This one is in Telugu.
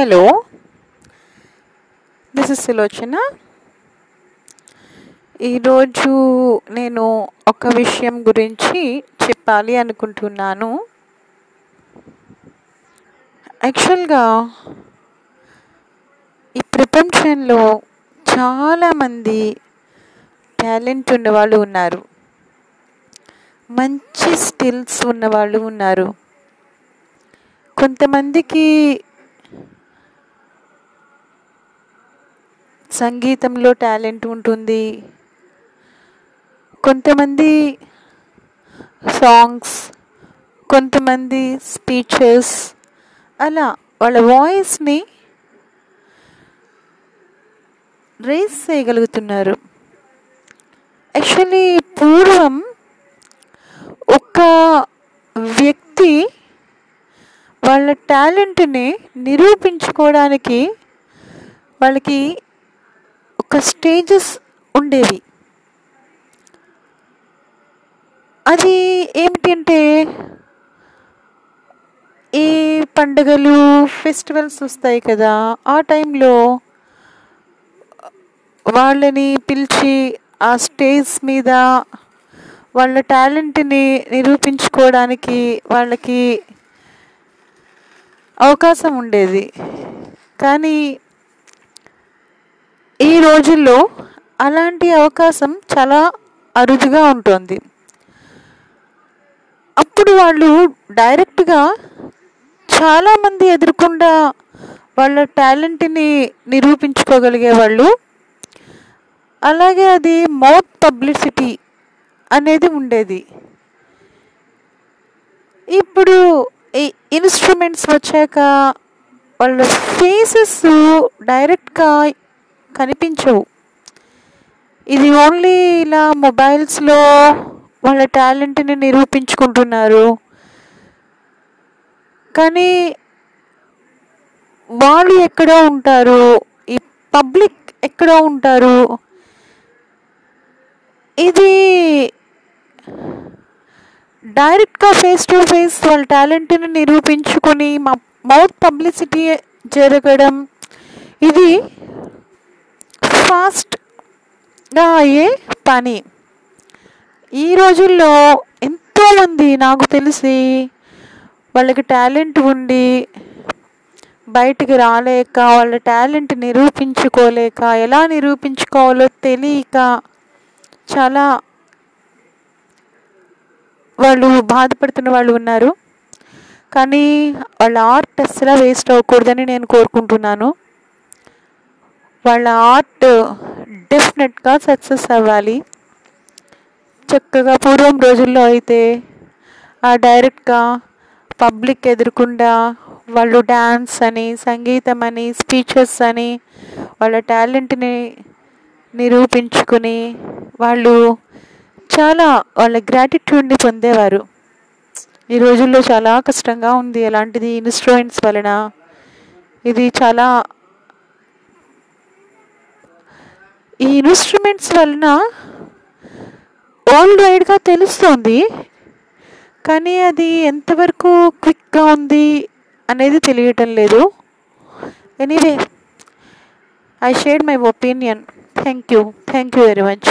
హలో. This is Sulochana. ఈరోజు నేను ఒక విషయం గురించి చెప్పాలి అనుకుంటున్నాను. యాక్చువల్గా ఈ ప్రపంచంలో చాలామంది టాలెంట్ ఉన్నవాళ్ళు ఉన్నారు. మంచి స్కిల్స్ ఉన్నవాళ్ళు ఉన్నారు. కొంతమందికి సంగీతంలో టాలెంట్ ఉంటుంది. కొంతమంది సాంగ్స్ కొంతమంది స్పీచెస్ అలా వాళ్ళ వాయిస్ని రేస్ చేయగలుగుతున్నారు. యాక్చువల్లీ పూర్వం ఒక వ్యక్తి వాళ్ళ టాలెంట్ని నిరూపించుకోవడానికి వాళ్ళకి ఒక స్టేజెస్ ఉండేవి. అది ఏమిటంటే ఈ పండుగలు ఫెస్టివల్స్ వస్తాయి కదా ఆ టైంలో వాళ్ళని పిలిచి ఆ స్టేజ్ మీద వాళ్ళ టాలెంట్ని నిరూపించుకోవడానికి వాళ్ళకి అవకాశం ఉండేది. కానీ రోజుల్లో అలాంటి అవకాశం చాలా అరుదుగా ఉంటుంది. అప్పుడు వాళ్ళు డైరెక్ట్గా చాలామంది ఎదుర్కొండా వాళ్ళ టాలెంట్ని నిరూపించుకోగలిగే వాళ్ళు అలాగే అది మౌత్ పబ్లిసిటీ అనేది ఉండేది. ఇప్పుడు ఈ ఇన్స్ట్రుమెంట్స్ వచ్చాక వాళ్ళ ఫేసెస్ డైరెక్ట్గా కనిపించవు. ఇది ఓన్లీ ఇలా మొబైల్స్లో వాళ్ళ టాలెంట్ని నిరూపించుకుంటున్నారు. కానీ వాళ్ళు ఎక్కడో ఉంటారు ఈ పబ్లిక్ ఎక్కడో ఉంటారు. ఇది డైరెక్ట్గా ఫేస్ టు ఫేస్ వాళ్ళ టాలెంట్ని నిరూపించుకొని మా మౌత్ పబ్లిసిటీ జరగడం ఇది నా అయ్యే పని. ఈ రోజుల్లో ఎంతోమంది నాకు తెలిసి వాళ్ళకి టాలెంట్ ఉండి బయటికి రాలేక వాళ్ళ టాలెంట్ నిరూపించుకోలేక ఎలా నిరూపించుకోవాలో తెలియక చాలా వాళ్ళు బాధపడుతున్న వాళ్ళు ఉన్నారు. కానీ వాళ్ళ ఆర్ట్ అస్సలు వేస్ట్ అవ్వకూడదని నేను కోరుకుంటున్నాను. వాళ్ళ ఆర్ట్ డెఫినెట్గా సక్సెస్ అవ్వాలి. చక్కగా పూర్వం రోజుల్లో అయితే ఆ డైరెక్ట్గా పబ్లిక్ ఎదురకుండా వాళ్ళు డ్యాన్స్ అని సంగీతం అని స్పీచెస్ అని వాళ్ళ టాలెంట్ని నిరూపించుకుని వాళ్ళు చాలా వాళ్ళ గ్రాటిట్యూడ్ని పొందేవారు. ఈ రోజుల్లో చాలా కష్టంగా ఉంది. అలాంటిది ఇన్స్ట్రుమెంట్స్ వలన ఇది చాలా ఈ ఇన్స్ట్రుమెంట్స్ వలన వరల్డ్ వైడ్గా తెలుస్తుంది. కానీ అది ఎంతవరకు క్విక్గా ఉంది అనేది తెలియటం లేదు. Anyway I share my opinion thank you thank you very much